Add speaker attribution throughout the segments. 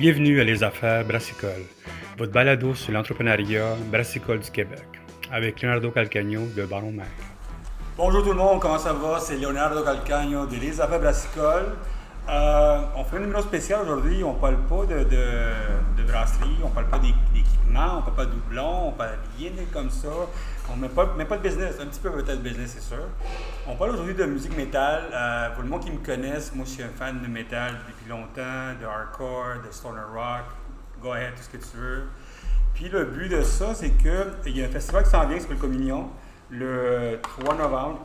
Speaker 1: Bienvenue à Les Affaires Brassicole, votre balado sur l'entrepreneuriat brassicole du Québec, avec Leonardo Calcagno de Baron Mac.
Speaker 2: Bonjour tout le monde, comment ça va? C'est Leonardo Calcagno de Les Affaires Brassicole. Euh, on fait un numéro spécial aujourd'hui. On ne parle pas de, brasserie, on ne parle pas d'équipement, on ne parle pas de doublons, on ne parle rien de comme ça. On ne met pas, met pas de business, un petit peu peut-être de business, c'est sûr. On parle aujourd'hui de musique métal. Euh, pour le monde qui me connaissent, moi je suis un fan de métal depuis longtemps, de hardcore, de stoner rock, go ahead, tout ce que tu veux. Puis le but de ça, c'est qu'il y a un festival qui s'en vient, qui s'appelle Communion, le 3 novembre,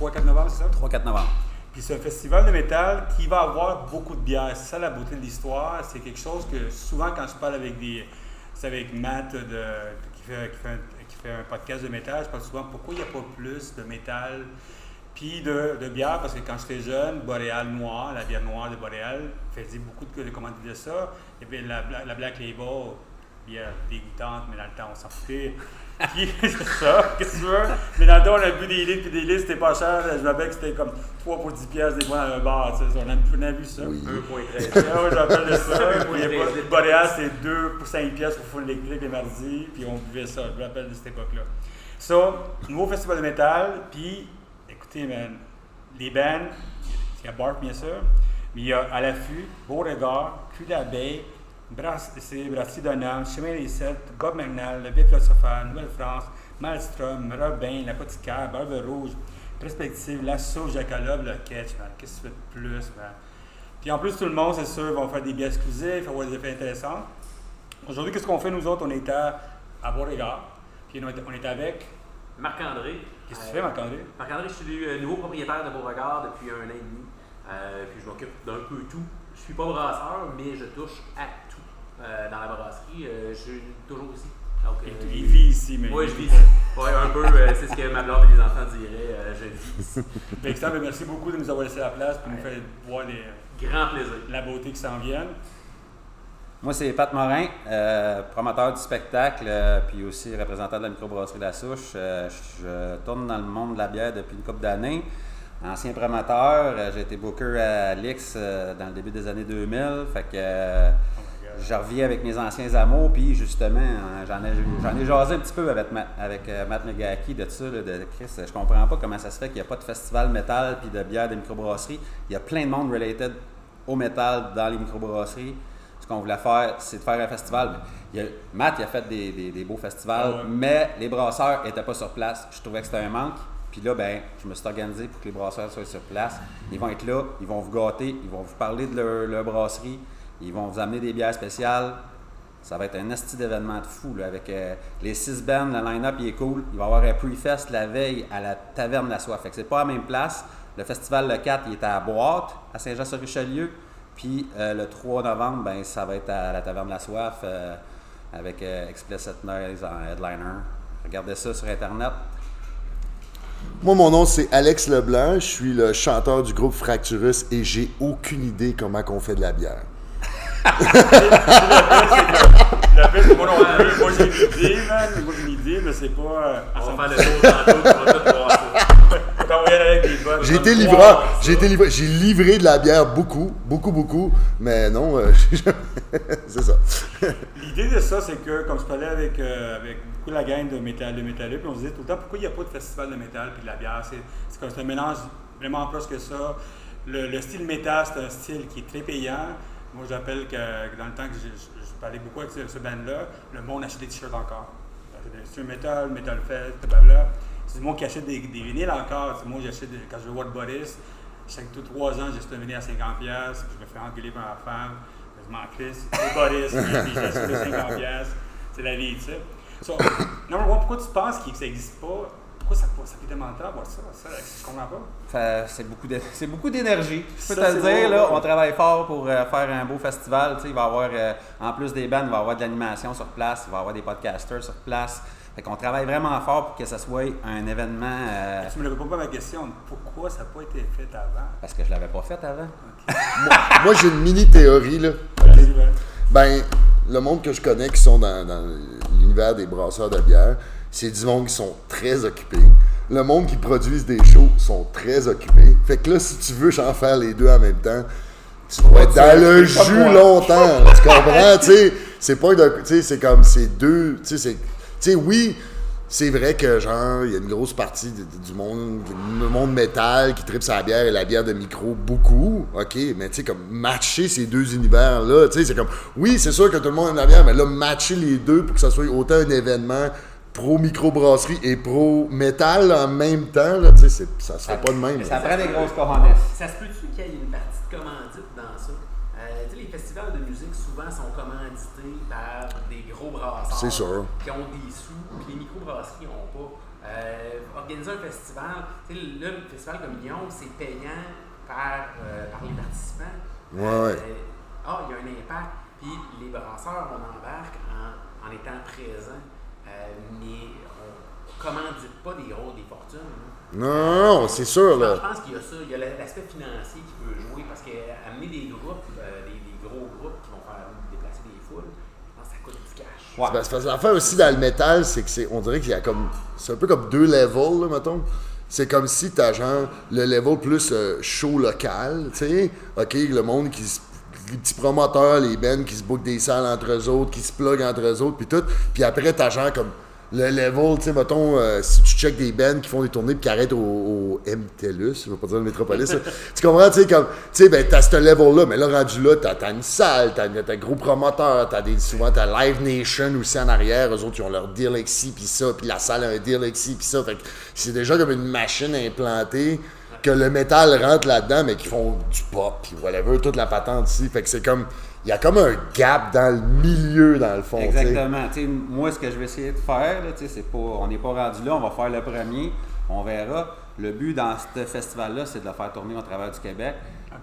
Speaker 2: 3-4 novembre, c'est ça?
Speaker 3: 3-4 novembre.
Speaker 2: Puis c'est un festival de métal qui va avoir beaucoup de bières. C'est ça la beauté de l'histoire. C'est quelque chose que souvent quand je parle avec des. C'est avec Matt de, qui, fait, qui, fait un, podcast de métal, je parle souvent pourquoi il n'y a pas plus de métal puis de, de, bière, parce que quand j'étais jeune, Boréal Noir, la bière noire de Boréal, faisait beaucoup de, de ça. Et puis la, la Black Label, bière dégoûtante, mais dans le temps, on s'en foutait c'est ça, qu'est-ce que tu veux? Mais dans le temps, on a bu des litres, puis des litres, c'était pas cher. Je me rappelle que c'était comme 3 pour 10 pièces des fois dans un bar, tu sais. On a, on a vu ça.
Speaker 3: Oui.
Speaker 2: 2 pour ah, je me rappelle de ça. Boréal, c'était 2 pour 5 pièces pour full électrique les mardis, puis on buvait ça. Je me rappelle de cette époque-là. Ça, nouveau festival de métal, puis écoutez, man, les bands, il y a Bark, bien sûr, mais il y a À l'affût, Beauregard, Cul d'abeille, Donald, Chemin des Sept, Gob Magnal, Le Biff Philosophale, Nouvelle-France, Malmstrom, Robin, L'Apothicaire, Barbe Rouge, Perspective, L'Assaut, Jacalob, Le Catch, Qu'est-ce que tu fais de plus, man? Puis en plus, tout le monde, c'est sûr, va faire des biais exclusifs, va avoir des effets intéressants. Aujourd'hui, qu'est-ce qu'on fait, nous autres? On est à, à Beauregard. Puis on est avec.
Speaker 4: Marc-André.
Speaker 2: Qu'est-ce que tu fais, Marc-André?
Speaker 4: Marc-André, je suis le nouveau propriétaire de Beauregard depuis un an et demi. Euh, puis je m'occupe d'un peu tout. Je suis pas brasseur, mais je touche à euh, dans la brasserie. Euh, je suis toujours ici.
Speaker 2: Donc, il euh, vit ici, mais.
Speaker 4: Oui, je vis ici. Oui, un peu, c'est ce que ma blonde et les enfants diraient. je vis ici.
Speaker 2: Ben, merci beaucoup de nous avoir laissé la place pour nous faire voir des.
Speaker 4: Grand plaisir.
Speaker 2: La beauté qui s'en vient.
Speaker 3: Moi, c'est Pat Morin, promoteur du spectacle, puis aussi représentant de la microbrasserie La Souche. je tourne dans le monde de la bière depuis une couple d'années. Ancien promoteur, j'ai été booker à Lix dans le début des années 2000. Fait que je reviens avec mes anciens amours, puis justement, hein, j'en ai, j'en ai jasé un petit peu avec, avec euh, Matt Megaki de ça, de Chris. Je comprends pas comment ça se fait qu'il n'y a pas de festival métal puis de bière de microbrasserie. Il y a plein de monde related au métal dans les microbrasseries. Ce qu'on voulait faire, c'est de faire un festival. Matt, il a fait des, beaux festivals, ah mais les brasseurs n'étaient pas sur place. Je trouvais que c'était un manque. Puis là, ben, je me suis organisé pour que les brasseurs soient sur place. Ils vont être là, ils vont vous gâter, ils vont vous parler de leur brasserie. Ils vont vous amener des bières spéciales. Ça va être un esti d'événement de fou avec euh, les six bands, le line-up il est cool. Il va y avoir un pre-fest la veille à la Taverne La Soif. C'est pas la même place. Le festival le 4, il est à Boîte, à Saint-Jean-sur-Richelieu. Puis euh, le 3 novembre, ben, ça va être à la Taverne La Soif euh, avec Explicit Noise en headliner. Regardez ça sur Internet.
Speaker 5: Moi, mon nom, c'est Alex Leblanc. Je suis le chanteur du groupe Fracturus et j'ai aucune idée comment on fait de la bière
Speaker 2: le fait, c'est moi non plus. Moi, j'ai une idée, man. Moi, j'ai une idée, mais c'est pas. Euh,
Speaker 4: on va faire le tour tantôt, on va tout voir
Speaker 5: ça. J'ai été livreur. J'ai été livré. J'ai livré de la bière beaucoup, beaucoup, beaucoup. Mais non, euh, c'est ça.
Speaker 2: L'idée de ça, c'est que, comme je parlais avec, euh, avec beaucoup la gang de métal, de métalleux, puis on se disait tout le temps pourquoi il n'y a pas de festival de métal puis de la bière? C'est comme un mélange vraiment plus que ça. Le, le style métal, c'est un style qui est très payant. Moi, j'appelle que, dans le temps que je, parlais beaucoup avec ce, band-là, le monde achète des t-shirts encore. C'est un métal, metal fest, blablabla. C'est moi qui achète des, des vinyles encore. moi, j'achète, quand je vois le Boris, chaque tous trois ans, j'achète un vinyle à 50$, puis je me fais engueuler par ma femme. Je m'en crisse, c'est Boris, puis j'achète 50$. C'est la vie, tu sais. So, pourquoi tu penses que ça n'existe pas? Pourquoi ça, ça fait tellement de temps ça? ça je comprends pas.
Speaker 3: C'est beaucoup, de, c'est beaucoup d'énergie. Je peux te le dire, là, on travaille fort pour euh, faire un beau festival. Il va y avoir, euh, en plus des bands, il va y avoir de l'animation sur place, il va y avoir des podcasters sur place. Fait qu'on travaille vraiment fort pour que ça soit un événement. Euh,
Speaker 2: tu me réponds pas à ma question. Pourquoi ça n'a pas été fait avant?
Speaker 3: Parce que je l'avais pas fait avant.
Speaker 5: moi, j'ai une mini théorie. Là. Ben, le monde que je connais qui sont dans, dans l'univers des brasseurs de bière, c'est du monde qui sont très occupés. Le monde qui produisent des shows sont très occupés. Fait que là, si tu veux en faire les deux en même temps, tu vas être dans le jus longtemps. tu comprends? tu sais, c'est pas de. Tu sais, c'est comme ces deux. Tu sais, c'est. Tu sais, oui, c'est vrai que, genre, il y a une grosse partie de- de- du monde, du monde métal qui tripe sa bière et la bière de micro beaucoup, OK, mais tu sais, comme matcher ces deux univers-là, tu sais, c'est comme, oui, c'est sûr que tout le monde aime la bière, mais là, matcher les deux pour que ça soit autant un événement pro-microbrasserie et pro-métal en même temps, là, tu sais, c'est- ça se fait pas de même.
Speaker 3: Ça prend des grosses cojones.
Speaker 4: Ça se peut-tu qu'il y ait une partie de commandite dans ça? Euh, les festivals de musique souvent sont commandités par des gros brasseurs
Speaker 5: C'est sûr.
Speaker 4: qui ont des sous, puis les microbrasseries n'ont pas. Euh, organiser un festival, tu sais, là, le festival comme Lyon, c'est payant par, euh, par les participants.
Speaker 5: Ouais, ouais.
Speaker 4: Euh, ah, il y a un impact. Puis les brasseurs, on embarque en, en étant présents, mais on commandite pas des gros, des fortunes.
Speaker 5: Non, c'est sûr,
Speaker 4: Je
Speaker 5: là.
Speaker 4: pense qu'il y a ça, il y a l'aspect financier qui peut jouer parce qu'amener des groupes, euh, des, des gros groupes qui vont faire déplacer des foules, je pense que ça coûte du cash.
Speaker 3: Ouais.
Speaker 5: Parce parce que l'affaire aussi dans le métal, c'est que c'est, on dirait qu'il y a comme, c'est un peu comme deux levels, là, mettons. C'est comme si t'as genre le level plus euh, show local, tu sais. OK, le monde qui se- petits promoteurs, les bands qui se bookent des salles entre eux autres, qui se pluguent entre eux autres, puis tout. Puis après, t'as genre comme le level, tu sais, mettons, euh, si tu checkes des bands qui font des tournées puis qui arrêtent au, au MTELUS, je vais pas dire le Métropolis, là. tu comprends, tu sais, comme, tu sais, ben, t'as ce level-là, mais là, rendu là, t'as, une salle, t'as, un gros promoteur, t'as des, souvent, t'as Live Nation aussi en arrière, eux autres, ils ont leur deal puis ça, puis la salle a un deal puis ça, fait que c'est déjà comme une machine implantée que le métal rentre là-dedans, mais qui font du pop, puis whatever, toute la patente ici, fait que c'est comme, il y a comme un gap dans le milieu, dans le fond.
Speaker 3: Exactement. Moi, ce que je vais essayer de faire, là, c'est pas, on n'est pas rendu là, on va faire le premier, on verra. Le but dans ce festival-là, c'est de le faire tourner au travers du Québec.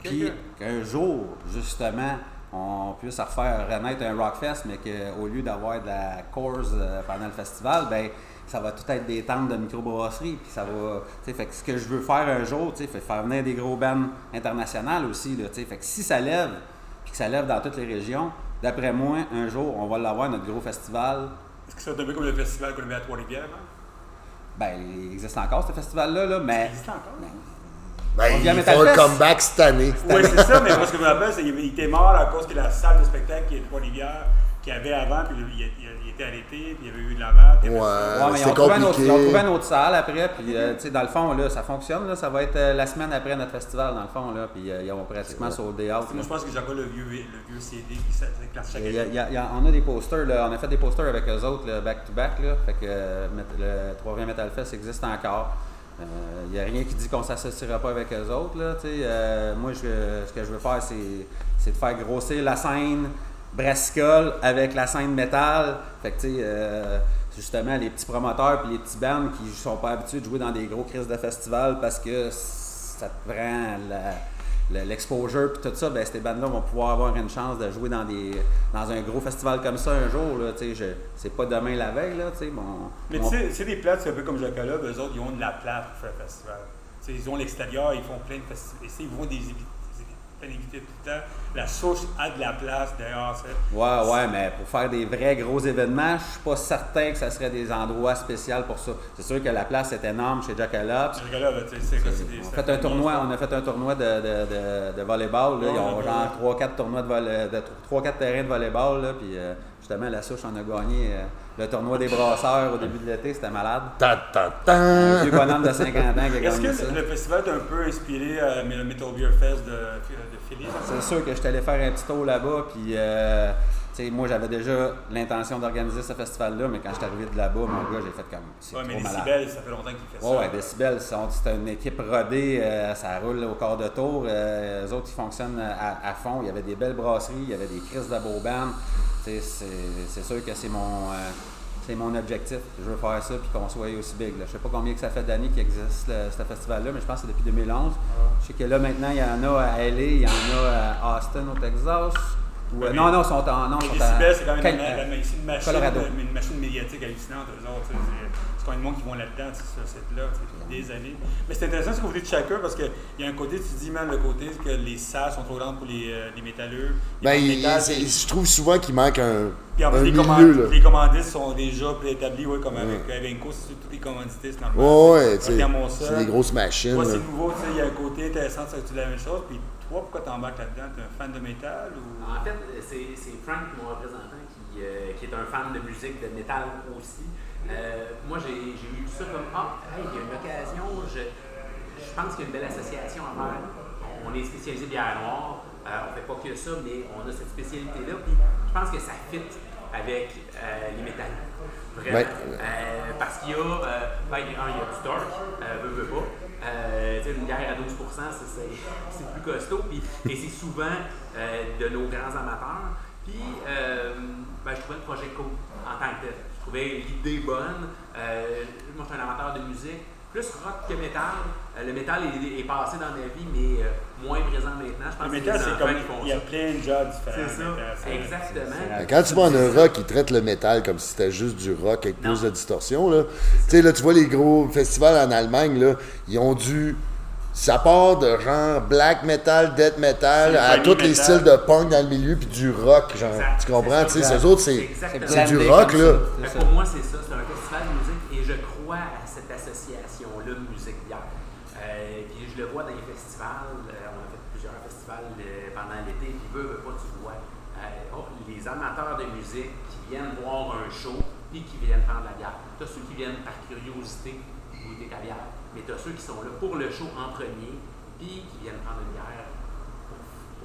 Speaker 3: Puis
Speaker 4: ok.
Speaker 3: qu'un jour, justement, on puisse refaire renaître un Rockfest, mais qu'au lieu d'avoir de la course euh, pendant le festival, ben ça va tout être des tentes de microbrasserie. Puis ça va. tu sais, Fait que ce que je veux faire un jour, tu sais, c'est faire venir des gros bands internationales aussi. Là, tu sais. fait que si ça lève, puis que ça lève dans toutes les régions, d'après moi, un jour, on va l'avoir, notre gros festival.
Speaker 2: Est-ce que c'est un peu comme le festival qu'on avait à Trois-Rivières? hein?
Speaker 3: Ben, il existe encore ce festival-là, là, mais.
Speaker 2: Ça existe encore?
Speaker 5: Ben,
Speaker 3: On vient
Speaker 5: ils font un
Speaker 3: Fest.
Speaker 5: comeback cette année.
Speaker 2: Oui, c'est ça, mais moi, ce que je me rappelle, c'est qu'il il était mort à cause que la salle de spectacle qui est de Trois-Rivières, qu'il y avait avant, puis il, il- il était arrêté, puis il y avait eu de la avait
Speaker 5: Ouais.
Speaker 3: Ouais, mais ils ont, autre,
Speaker 5: compliqué.
Speaker 3: ils ont trouvé une autre salle après, puis euh, tu sais, dans le fond, là, ça fonctionne, là, ça va être euh, la semaine après notre festival, dans le fond, là, puis euh, ils ont pratiquement sold out.
Speaker 2: Moi, je pense que j'ai encore le vieux, le vieux CD qui s'est classe chaque
Speaker 3: Il y a-
Speaker 2: année.
Speaker 3: y a- il y a- on a des posters, là, on a fait des posters avec eux autres, là, back to back, là, fait que euh, le 3 Metal Fest existe encore. Euh, Il n'y a rien qui dit qu'on ne s'associera pas avec eux autres. Là, tu sais. Euh, moi, je- ce que je veux faire, c'est, c'est de faire grossir la scène brassicole avec la scène métal. Fait que, tu sais, euh, justement, les petits promoteurs et les petits bands qui ne sont pas habitués de jouer dans des gros crises de festival parce que ça te prend l'exposure puis tout ça, ben, ces bandes-là vont pouvoir avoir une chance de jouer dans des dans un gros festival comme ça un jour. Là, je- c'est pas demain la veille, là, tu sais, mon-
Speaker 2: Mais tu sais, c'est des places, c'est un peu comme Love, eux autres, ils ont de la place pour faire un festival. Ils ont l'extérieur, ils font plein de festivals. Ils vont des tout le temps. La source a de la place derrière ça.
Speaker 3: Ouais, ouais, mais pour faire des vrais gros événements, je suis pas certain que ça serait des endroits spéciaux pour ça. C'est sûr que la place est énorme chez
Speaker 2: Love, tu sais, c'est quoi, c'est des.
Speaker 3: On a fait un tournoi, on a fait un tournoi de, de, de, de volleyball. Là. Ils ont genre 3-4 tournois de, volley- de 3-4 terrains de volleyball. Là. Puis euh, justement, la souche, on a gagné euh, le tournoi des brasseurs au début de l'été. C'était malade.
Speaker 5: Ta, ta, ta.
Speaker 3: Un vieux bonhomme de 50 ans qui a
Speaker 2: Est-ce
Speaker 3: gagné
Speaker 2: que
Speaker 3: ça.
Speaker 2: le festival est un peu inspiré euh, le Metal Beer Fest de, de Philly?
Speaker 3: C'est sûr que j'étais allé faire un petit tour là-bas, puis euh, tu sais, moi j'avais déjà l'intention d'organiser ce festival-là, mais quand je suis arrivé de là-bas, mon gars, j'ai fait comme c'est
Speaker 2: Ouais, mais
Speaker 3: trop malade.
Speaker 2: Décibel, ça fait longtemps qu'il fait
Speaker 3: Ouais,
Speaker 2: ça.
Speaker 3: ouais, Decibel, sont- c'est une équipe rodée, euh, ça roule au quart de tour. Euh, eux autres, ils fonctionnent à, à fond. Il y avait des belles brasseries, il y avait des crises de beaux. C'est sûr que c'est mon, euh, mon objectif. Je veux faire ça puis qu'on soit aussi big. Là. Je sais pas combien que ça fait d'années qu'il existe le- ce festival-là, mais je pense que c'est depuis 2011. Je sais que là, maintenant, il y en a à LA, il y en a à Austin, au Texas. Ou, euh, non, non, ils sont en. Non, sont
Speaker 2: c'est quand même une, machine,
Speaker 3: Colorado.
Speaker 2: une machine médiatique hallucinante, eux autres. Tu même du monde qui vont là-dedans, tu sais, sur cette là tu sais, depuis des années. Mais c'est intéressant ce que vous dites de chacun parce qu'il y a un côté, tu dis même le côté que les salles sont trop grandes pour les, euh, les métalleux.
Speaker 5: Ben,
Speaker 2: de
Speaker 5: il-
Speaker 2: métal,
Speaker 5: je trouve souvent qu'il manque un,
Speaker 2: Puis en
Speaker 5: un
Speaker 2: plus, les,
Speaker 5: milieu.
Speaker 2: command-
Speaker 5: là.
Speaker 2: les commandistes sont déjà préétablis, ouais, comme avec Evenco, c'est tous les commandistes.
Speaker 5: Ouais, ouais, tu c'est des grosses machines.
Speaker 2: Moi, c'est nouveau, tu sais, il y a un côté intéressant de s'actualiser la même chose. Puis toi, pourquoi tu embarques là-dedans? Tu es un fan de métal ou?
Speaker 4: En fait, c'est c'est Frank, mon représentant, qui, euh, qui est un fan de musique, de métal aussi. Euh, moi, j'ai eu ça comme Ah, hey, il y a une occasion, je, je pense qu'il y a une belle association à faire. On est spécialisé bière noire, euh, on fait pas que ça, mais on a cette spécialité-là. Puis je pense que ça fit avec euh, les métals. Vraiment.
Speaker 5: Ouais.
Speaker 4: Euh, parce qu'il y a, euh, ben, il y a du torque, veut, veut pas. Une bière à 12 c'est- plus costaud. Puis, et c'est souvent de nos grands amateurs. Puis, ben, je trouvais le projet cool en tant que tel. L'idée bonne. Euh, moi, je suis un amateur de musique, plus rock que métal. Euh, le métal est, est passé dans ma vie, mais euh, moins présent maintenant. Je pense
Speaker 2: Le
Speaker 4: que
Speaker 2: métal, c'est comme. Il y a plein de jobs différents.
Speaker 4: C'est ça, exactement.
Speaker 5: Quand tu vois en Europe qui traite le métal comme si c'était juste du rock avec
Speaker 4: Non.
Speaker 5: plus de distorsion, là. Tu sais, là, tu vois les gros festivals en Allemagne, là, ils ont dû. Ça part de genre black metal, death metal, à tous les styles de punk dans le milieu, puis du rock, genre.
Speaker 4: Exact,
Speaker 5: tu comprends?
Speaker 4: c'est
Speaker 5: Tu sais, ces autres, c'est. Du rock, là.
Speaker 4: pour moi, c'est ça, c'est un festival de musique et je crois à cette association-là musique bière. Euh, puis je le vois dans les festivals, euh, on a fait plusieurs festivals euh, pendant l'été, puis veux, veux pas, tu vois euh, oh, les amateurs de musique qui viennent voir un show puis qui viennent prendre la bière. Tu as ceux qui viennent par curiosité mais tu as ceux qui sont là pour le show en premier puis qui viennent prendre une bière pour,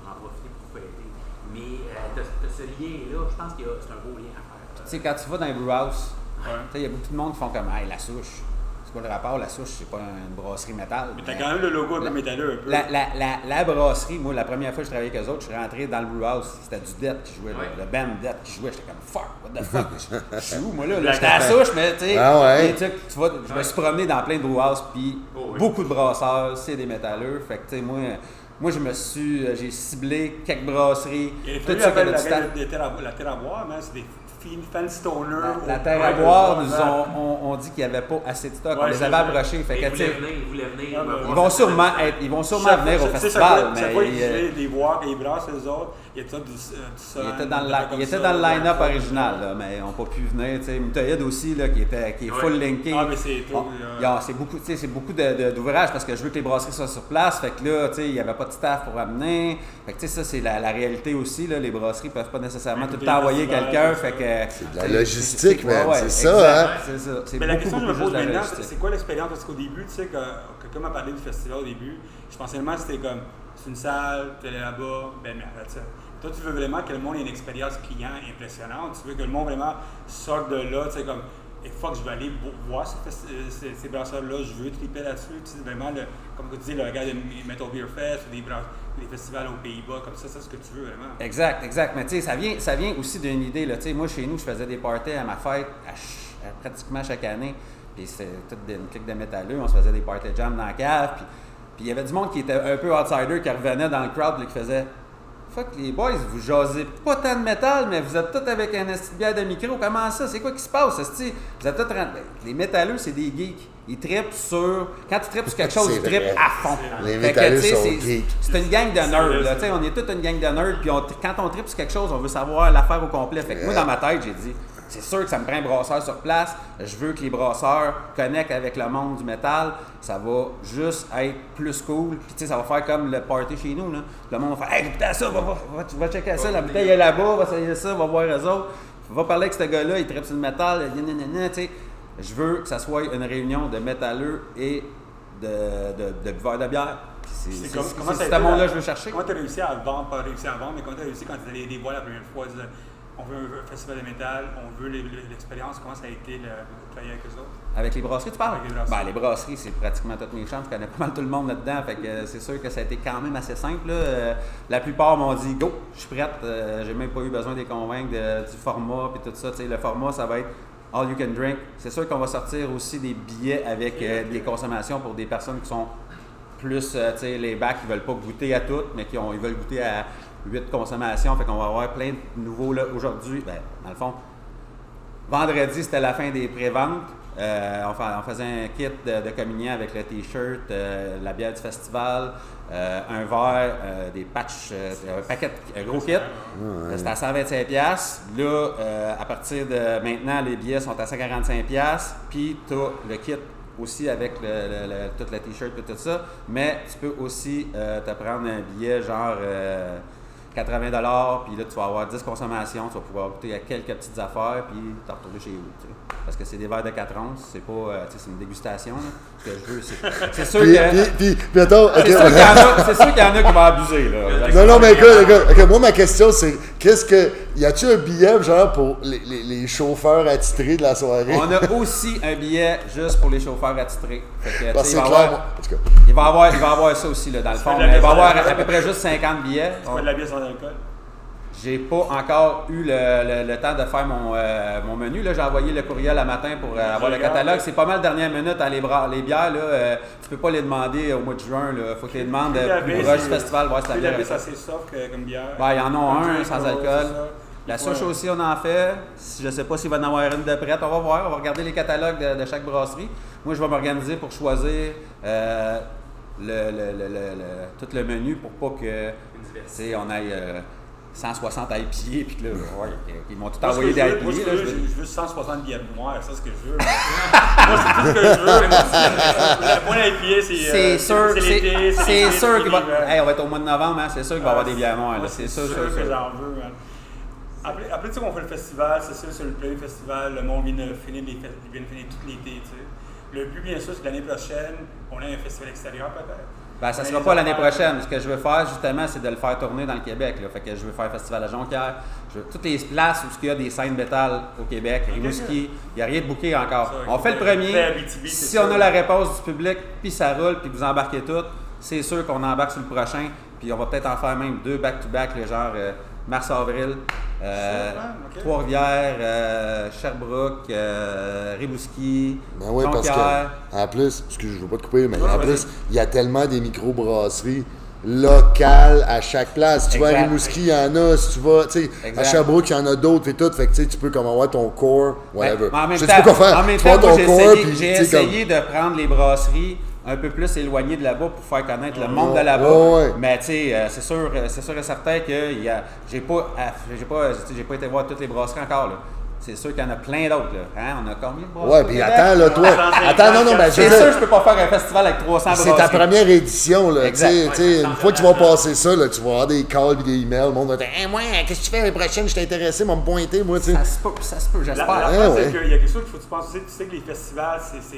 Speaker 4: pour en profiter, pour fêter. Mais euh, tu as, ce lien-là, je pense que c'est un beau lien à faire.
Speaker 3: Tu sais, quand tu vas dans les brew house,
Speaker 2: Ouais.
Speaker 3: il y a beaucoup de monde qui font comme Hey, la souche. C'est quoi le rapport? La souche, c'est pas une brasserie métal.
Speaker 2: Mais t'as quand même le logo un peu
Speaker 3: La-
Speaker 2: métalleux un peu.
Speaker 3: La, la, la, la brasserie, moi, la première fois que je travaillais avec eux autres, je suis rentré dans le brew house. C'était du Death qui jouait,
Speaker 4: Ouais.
Speaker 3: le, le band Death qui jouait. J'étais comme fuck, what the fuck? je suis où, moi, là? là J'étais à la souche, mais tu sais.
Speaker 5: Ah ouais.
Speaker 3: tu vois, je me suis promené dans plein de brew house, puis
Speaker 4: Oh oui.
Speaker 3: beaucoup de brasseurs, c'est des métalleux. Fait que, tu sais, moi. Moi, je me suis, euh, j'ai ciblé quelques brasseries,
Speaker 2: Il y a
Speaker 3: tout ça
Speaker 2: la, terre à- la terre à boire, mais c'est des stoner.
Speaker 3: La, la terre à boire, nous ont on, on dit qu'il n'y avait pas assez de stock. on
Speaker 2: Ouais,
Speaker 3: les
Speaker 2: c'est
Speaker 3: avait. Fait que,
Speaker 4: Ils voulaient venir, ils voulaient venir.
Speaker 2: Ah,
Speaker 4: voir
Speaker 3: ils vont sûrement
Speaker 4: semaine.
Speaker 3: être, ils vont sûrement
Speaker 2: Chaque
Speaker 3: venir
Speaker 2: fois-
Speaker 3: au
Speaker 2: chaque
Speaker 3: festival,
Speaker 2: fois- chaque
Speaker 3: mais
Speaker 2: fois
Speaker 3: il,
Speaker 2: qu'ils
Speaker 3: euh,
Speaker 2: viennent les voir, les brassent eux autres, il y a tout du, euh, du son.
Speaker 3: il était dans
Speaker 2: affaires
Speaker 3: il était
Speaker 2: ça,
Speaker 3: dans le
Speaker 2: ouais.
Speaker 3: line-up original, là, mais ils n'ont pas pu venir. tu sais. Mutoyed aussi, là, qui, était, qui est full
Speaker 4: Ouais.
Speaker 3: linké.
Speaker 2: Ah, mais c'est tout,
Speaker 3: Bon,
Speaker 2: euh,
Speaker 3: il y a- c'est beaucoup, tu sais, c'est beaucoup de- de- d'ouvrages parce que je veux que les brasseries soient sur place. Fait que là, tu sais, il n'y avait pas de staff pour amener. Fait que tu sais, ça, c'est la, la réalité aussi. Là, les brasseries ne peuvent pas nécessairement tout le temps envoyer quelqu'un. Fait que,
Speaker 5: C'est de la logistique, man, c'est ça, hein?
Speaker 3: C'est ça. C'est
Speaker 2: Mais la
Speaker 3: beaucoup,
Speaker 2: question que je me pose
Speaker 3: la
Speaker 2: maintenant, c'est quoi l'expérience? Parce qu'au début, tu sais, que, que comme on parlait du festival au début, je pensais tellement que c'était comme, c'est une salle, tu es là-bas, ben merde, ça. Toi, tu veux vraiment que le monde ait une expérience client impressionnante? Tu veux que le monde vraiment sorte de là, tu sais, comme, et fuck, je vais aller vo- voir euh, ces, brasseurs-là, je veux triper là-dessus. Tu sais, vraiment, le, comme tu disais, le gars de Metal Beer Fest ou des, des festivals aux Pays-Bas, comme ça, c'est ce que tu veux vraiment.
Speaker 3: Exact, exact. Mais tu sais, ça vient, ça vient aussi d'une idée. Là. Tu sais, Moi, chez nous, je faisais des parties à ma fête à pratiquement chaque année. Puis c'était toute une clique de métalleux. On se faisait des parties jam dans la cave. Puis puis il y avait du monde qui était un peu outsider, qui revenait dans le crowd et qui faisait Fuck les boys, vous jasez pas tant de métal, mais vous êtes tous avec un esti de bière de micro. Comment ça? C'est quoi qui se passe? esti? Vous êtes tous Ben, Les métalleux, c'est des geeks. Ils trippent sur. Quand tu trippes sur quelque chose, ils trippent à fond.
Speaker 5: Les
Speaker 3: Fait que,
Speaker 5: métalleux
Speaker 3: tu sais,
Speaker 5: sont
Speaker 3: c'est-
Speaker 5: geeks.
Speaker 3: C'est une gang de nerds. là.
Speaker 2: ça.
Speaker 3: Tu sais, On est toute une gang de nerds. Puis on- quand on trippe sur quelque chose, on veut savoir l'affaire au complet. Fait que moi, dans ma tête, j'ai dit c'est sûr que ça me prend un brasseur sur place. Je veux que les brasseurs connectent avec le monde du métal. Ça va juste être plus cool. Puis tu sais, ça va faire comme le party chez nous. Là. Le monde va faire Hey, écoutez ça, va, va, va, va checker ça. La bouteille est là-bas, va essayer ça, va voir eux autres. Va parler avec ce gars-là, il trippe sur le métal. nanana, tu sais. Je veux que ça soit une réunion de métalleux et de, de, de buveurs de bière. C'est
Speaker 2: comme- comment
Speaker 3: ce monde-là je veux chercher.
Speaker 2: Comment tu as réussi à vendre, pas réussi à vendre, mais comment tu as réussi quand tu allais les voir la première fois, on veut un festival de métal, on veut l'expérience, comment ça a été le, de travailler avec eux autres?
Speaker 3: Avec les brasseries, tu parles?
Speaker 2: Avec les brasseries.
Speaker 3: Ben, les brasseries, c'est pratiquement toutes mes chambres. Je connais pas mal tout le monde là-dedans. Fait que c'est sûr que ça a été quand même assez simple. là. Euh, la plupart m'ont dit go, je suis prête. Euh, J'ai même pas eu besoin de les convaincre de- du format puis tout ça. Le format, ça va être all you can drink. C'est sûr qu'on va sortir aussi des billets avec euh, des consommations pour des personnes qui sont plus, tu sais, les bacs qui veulent pas goûter à tout, mais qui ont, ils veulent goûter à 8 consommations. Fait qu'on va avoir plein de nouveaux là aujourd'hui. Ben, dans le fond, Vendredi, c'était la fin des préventes. Euh, on, fa- on faisait un kit de, de communion avec le t-shirt, euh, la bière du festival, euh, un verre, euh, des patchs, un paquet, un gros kit. C'était à 125 pièces. Là, à partir de maintenant, les billets sont à 145 pièces. Puis tu as le kit aussi avec le, le, le, tout le t-shirt et tout ça, mais tu peux aussi te prendre un billet genre 80 puis là tu vas avoir 10 consommations, tu vas pouvoir goûter à quelques petites affaires, puis t'en retourner chez vous. tu sais. Parce que c'est des verres de 4 onces, c'est pas, euh, tu sais, c'est une dégustation. là. Ce que je veux, c'est, c'est sûr qu'il y en a- c'est sûr qu'il y en a qui vont abuser. Là.
Speaker 5: Non, non, mais écoute, écoute, moi, ma question, c'est qu'est-ce que. Y a-tu un billet, genre, pour les, les, les chauffeurs attitrés de la soirée?
Speaker 3: On a aussi un billet juste pour les chauffeurs attitrés. Fait que,
Speaker 5: Parce que
Speaker 3: il, va
Speaker 5: c'est clair,
Speaker 3: avoir, il, va avoir, il va avoir ça aussi là, dans le fond. il va avoir à peu près juste 50 billets.
Speaker 2: Tu de la bière sans alcool.
Speaker 3: J'ai pas encore eu le, le- le temps de faire mon, euh, mon menu. J'ai envoyé le courriel le matin pour euh, avoir le catalogue. C'est pas mal dernière minute. hein, les, bras, les bières, là, euh, tu peux pas les demander au mois de juin. Il faut que tu les demandes du
Speaker 2: c'est-
Speaker 3: festival, voir si la bière
Speaker 2: c'est
Speaker 3: faite.
Speaker 2: assez soft que- comme bière.
Speaker 3: Ben, il y en a un sans alcool. La
Speaker 2: Ouais.
Speaker 3: souche aussi, on en fait. Je sais pas s'il va en avoir une de prête. On va voir. On va regarder les catalogues de, de chaque brasserie. Moi, je vais m'organiser pour choisir euh, le, le- le- le- le- tout le menu pour pas que on aille 160 IPA puis que là, ouais, ils m'ont tout envoyé des
Speaker 2: moi,
Speaker 3: IPA. là,
Speaker 2: je veux, je veux 160 bières noires, c'est ça ce que je veux. moi, c'est tout ce que je veux. La bonne IPA, c'est.
Speaker 3: C'est
Speaker 2: euh,
Speaker 3: sûr,
Speaker 2: c'est
Speaker 3: c'est
Speaker 2: l'été,
Speaker 3: c'est sûr qu'il va. on va être au mois de novembre, hein, c'est sûr qu'il va y avoir des bières noires. C'est sûr, sûr,
Speaker 2: que
Speaker 3: sûr.
Speaker 2: j'en veux. Après, après tu sais, on fait le festival, c'est sûr, c'est le premier festival, le monde vient de finir, les vient de finir tout l'été, tu sais. Le but, bien sûr, c'est que l'année prochaine, on ait un festival extérieur, peut-être.
Speaker 3: Ben, ça
Speaker 2: Mais
Speaker 3: sera pas l'année prochaine. Ce que je veux faire, justement, c'est de le faire tourner dans le Québec. Là. Fait que je veux faire un festival à Jonquière. Je veux- toutes les places où il y a des scènes métal au Québec, Rimouski, il n'y a rien de booké encore.
Speaker 2: Ça,
Speaker 3: on fait le premier. Si on a la réponse du public, puis ça roule, puis vous embarquez tout, c'est sûr qu'on embarque sur le prochain. Puis on va peut-être en faire même deux back-to-back, le genre euh, mars-avril. Euh,
Speaker 2: Sûr, hein? Ok.
Speaker 3: Trois-Rivières, euh, Sherbrooke, euh, Rimouski,
Speaker 5: Ben oui, parce que, en plus, excuse, je veux pas te couper, mais
Speaker 2: Ouais,
Speaker 5: en plus, il y a tellement des microbrasseries locales à chaque place. Si tu vas à
Speaker 3: Exact.
Speaker 5: Rimouski, il y en a. Si tu vas, tu sais, à
Speaker 3: Exact.
Speaker 5: Sherbrooke, il y en a d'autres et tout. Fait que, tu sais, tu peux comme avoir ton core, whatever.
Speaker 3: Mais en même
Speaker 5: Je sais
Speaker 3: temps,
Speaker 5: pas quoi faire.
Speaker 3: en même temps, j'ai essayé,
Speaker 5: sais, comme-
Speaker 3: essayé de prendre les brasseries un peu plus éloignées de là-bas pour faire connaître le monde de là-bas.
Speaker 5: ouais.
Speaker 3: Mais tu sais, euh, c'est sûr, euh, c'est sûr et certain que il y a- j'ai pas, j'ai pas, tu sais, j'ai pas été voir toutes les brasseries encore là. C'est sûr qu'il y en a plein d'autres là. Hein? On a combien de brasseries?
Speaker 5: Ouais, puis attends, là, toi.
Speaker 2: 150,
Speaker 5: Attends, non, non, ben, je
Speaker 3: C'est sûr, je peux pas faire un festival avec 300
Speaker 5: C'est
Speaker 3: brasseries.
Speaker 5: ta première édition, là.
Speaker 3: Exact.
Speaker 5: une fois que tu vas passer ça, là, tu vas avoir des calls et des emails. Le monde va dire, hey, moi, qu'est-ce que tu fais l'année prochaine? Je t'ai intéressé, m'a me pointer, moi, tu sais.
Speaker 3: Ça se peut, ça se peut,
Speaker 2: La,
Speaker 3: j'espère.
Speaker 2: la
Speaker 5: Ouais,
Speaker 2: chose,
Speaker 5: ouais.
Speaker 2: c'est qu'il y a quelque chose qu'il faut que tu penses aussi. Tu sais que les festivals, c'est.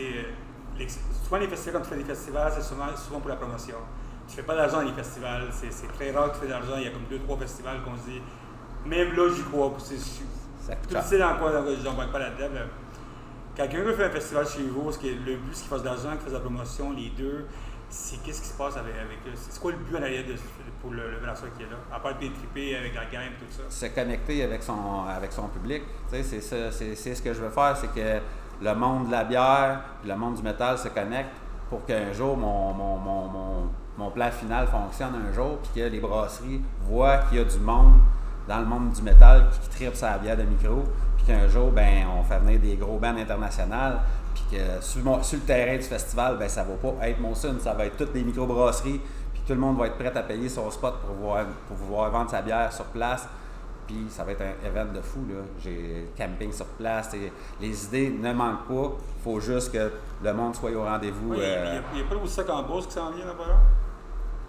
Speaker 2: Les- Souvent, les festivals, quand tu fais des festivals, c'est souvent, souvent pour la promotion. Tu fais pas d'argent dans les festivals. C'est très rare que tu fais de l'argent. Il y a comme deux, trois festivals qu'on se dit. Même là, j'y crois. C'est- je- Tu
Speaker 3: cher.
Speaker 2: sais dans quoi, quoi j'embarque pas là-dedans. là. Quand quelqu'un veut faire un festival chez vous, ce qui est- le but, c'est qu'il fasse de l'argent, qu'il fasse de la promotion, les deux, c'est qu'est-ce qui se passe avec, avec eux? C'est quoi le but en arrière de, pour le, le qui est là? À part de triper avec la game et tout ça?
Speaker 3: se connecter avec son, avec son public. C'est ce que je veux faire, c'est que le monde de la bière, puis le monde du métal se connectent pour qu'un jour mon, mon, mon, mon, mon plan final fonctionne un jour, puis que les brasseries voient qu'il y a du monde dans le monde du métal qui, tripe sa bière de micro, puis qu'un jour, ben, on fait venir des gros bands internationales, puis que sur le, terrain du festival, ben, ça va pas être Monson, ça va être toutes des microbrasseries, puis tout le monde va être prêt à payer son spot pour pour pouvoir vendre sa bière sur place. Puis ça va être un event de fou. J'ai camping sur place. les idées ne manquent pas. Il faut juste que le monde soit au rendez-vous.
Speaker 2: Oui, il
Speaker 3: euh,
Speaker 2: n'y a, pas le Woodstock en Beauce qui s'en vient là-bas?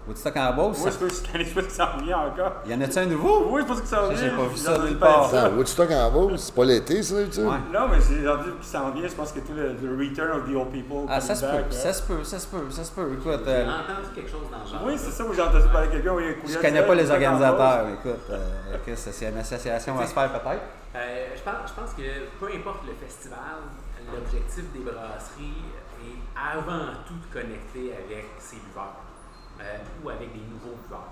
Speaker 3: Woodstock en Beauce.
Speaker 2: Oui, c'est pas cette année, je sais pas qui s'en vient encore.
Speaker 3: Il y en a-tu un nouveau?
Speaker 2: Oui, je pense que ça vient.
Speaker 3: J'ai pas vu ça nulle part.
Speaker 2: ça.
Speaker 5: Woodstock en Beauce, c'est pas l'été, ça, tu sais?
Speaker 3: Ouais.
Speaker 2: Non, mais j'ai entendu qu'il s'en vient. Je pense que tout le, le Return of the Old People.
Speaker 3: Ah, ça se
Speaker 2: coming
Speaker 3: peut,
Speaker 2: back,
Speaker 3: ça
Speaker 2: hein.
Speaker 3: se peut, ça se peut, ça se peut. Écoute,
Speaker 4: J'ai
Speaker 3: euh,
Speaker 4: entendu quelque chose dans le genre.
Speaker 2: Oui, c'est ça, moi j'ai entendu parler de quelqu'un.
Speaker 3: Je connais pas les organisateurs. Écoute, euh, c'est c'est une association à se faire peut-être?
Speaker 4: Euh, je, pense, je pense que peu importe le festival, l'objectif des brasseries est avant tout de connecter avec ses buveurs euh, ou avec des nouveaux buveurs.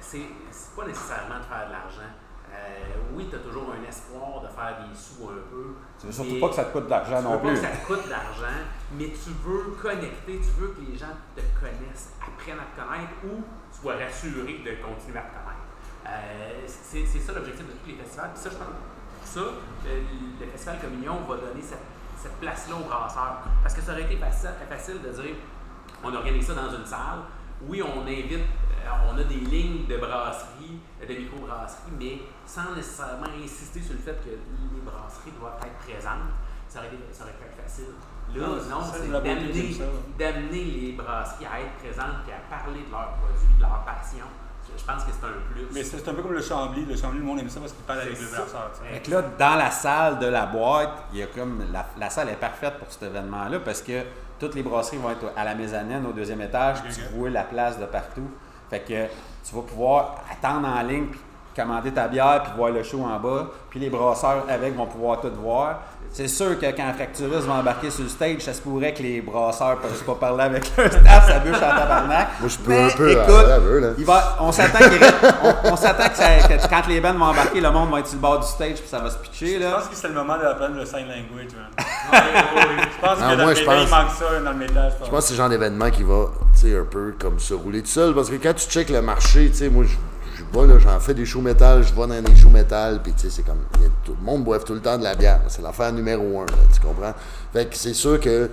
Speaker 4: C'est c'est pas nécessairement de faire de l'argent. Euh, oui, tu as toujours un espoir de faire des sous un peu.
Speaker 3: Tu veux surtout pas que ça te coûte de l'argent
Speaker 4: tu
Speaker 3: non
Speaker 4: veux pas
Speaker 3: plus.
Speaker 4: que ça te coûte de l'argent, mais tu veux connecter, tu veux que les gens te connaissent, apprennent à te connaître ou soient rassurés de continuer à te connaître. Euh, c'est c'est ça l'objectif de tous les festivals. Puis ça, je pense, pour ça, le, le Festival Communion va donner cette, cette place-là aux brasseurs. Parce que ça aurait été facile, facile de dire on organise ça dans une salle. Oui, on invite, euh, on a des lignes de brasserie, euh, de micro-brasserie, mais sans nécessairement insister sur le fait que les brasseries doivent être présentes. Ça aurait, été, ça aurait pu être facile Là,
Speaker 2: Non,
Speaker 4: c'est d'amener d'amener les brasseries à être présentes et à parler de leurs produits, de leur passion. Je, pense que c'est un plus.
Speaker 2: Mais c'est un peu comme le Chambly. Le Chambly, le monde aime ça parce qu'il parle avec le brasseur.
Speaker 3: Fait que là, dans la salle de la boîte, il y a comme la, la salle est parfaite pour cet événement-là parce que toutes les brasseries vont être à la mezzanine, au deuxième étage,
Speaker 2: Ok,
Speaker 3: tu vois la place de partout. Fait que tu vas pouvoir attendre en ligne, puis commander ta bière, puis voir le show en bas. Puis les brasseurs avec vont pouvoir tout voir. C'est sûr que quand Fracturus va embarquer sur le stage, ça se pourrait que les brasseurs peuvent pas parler avec leur staff, ça bûche en tabarnak.
Speaker 5: Moi, je peux
Speaker 3: Mais
Speaker 5: un peu,
Speaker 3: Écoute,
Speaker 5: à eux, là.
Speaker 3: il va, on s'attend on, on que, ça- que quand les bands vont embarquer, le monde va être sur le bord du stage puis ça va se pitcher.
Speaker 2: Je
Speaker 3: Là.
Speaker 2: pense que c'est le moment d'apprendre le sign language, man. Ouais, ouais, ouais. Je pense
Speaker 5: Non,
Speaker 2: que dans
Speaker 5: moi,
Speaker 2: le
Speaker 5: je
Speaker 2: métal,
Speaker 5: pense-
Speaker 2: il manque ça dans le métal.
Speaker 5: Je pense que c'est le genre d'événement qui va, tu sais, un peu comme se rouler tout seul. Parce que quand tu checkes le marché, tu sais, moi, je, vais, là, j'en fais des shows métal, je vais dans des shows métal, puis tu sais, c'est comme, il y a- tout le monde boive tout le temps de la bière. C'est l'affaire numéro un, là, tu comprends? Fait que c'est sûr que,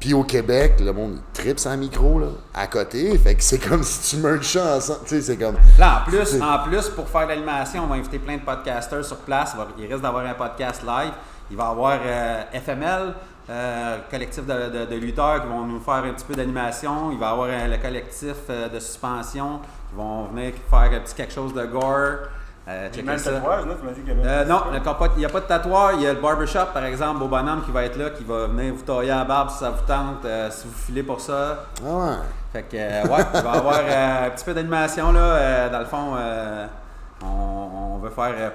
Speaker 5: puis au Québec, le monde, tripe sans micro, là, à côté. Fait que c'est comme si tu merges ça ensemble, tu sais, c'est comme...
Speaker 3: Là, en plus, en plus, pour faire l'animation, on va inviter plein de podcasters sur place. Il risque d'avoir un podcast live. Il va y avoir euh, FML, euh, collectif de, de- de lutteurs qui vont nous faire un petit peu d'animation. Il va y avoir euh, le collectif euh, de suspension qui vont venir faire un petit quelque chose de gore. Euh,
Speaker 2: J'ai
Speaker 3: checker
Speaker 2: même le
Speaker 3: ça.
Speaker 2: tatouage, là, tu m'as dit qu'il y avait.
Speaker 3: Euh, non, il n'y a pas de tatouage. Il y a le barbershop, par exemple, au bonhomme qui va être là, qui va venir vous tailler à la barbe si ça vous tente, euh, si vous filez pour ça.
Speaker 5: Ah ouais.
Speaker 3: Fait que, euh, ouais, il va y avoir euh, un petit peu d'animation, là. Euh, dans le fond, euh, on, on veut faire euh,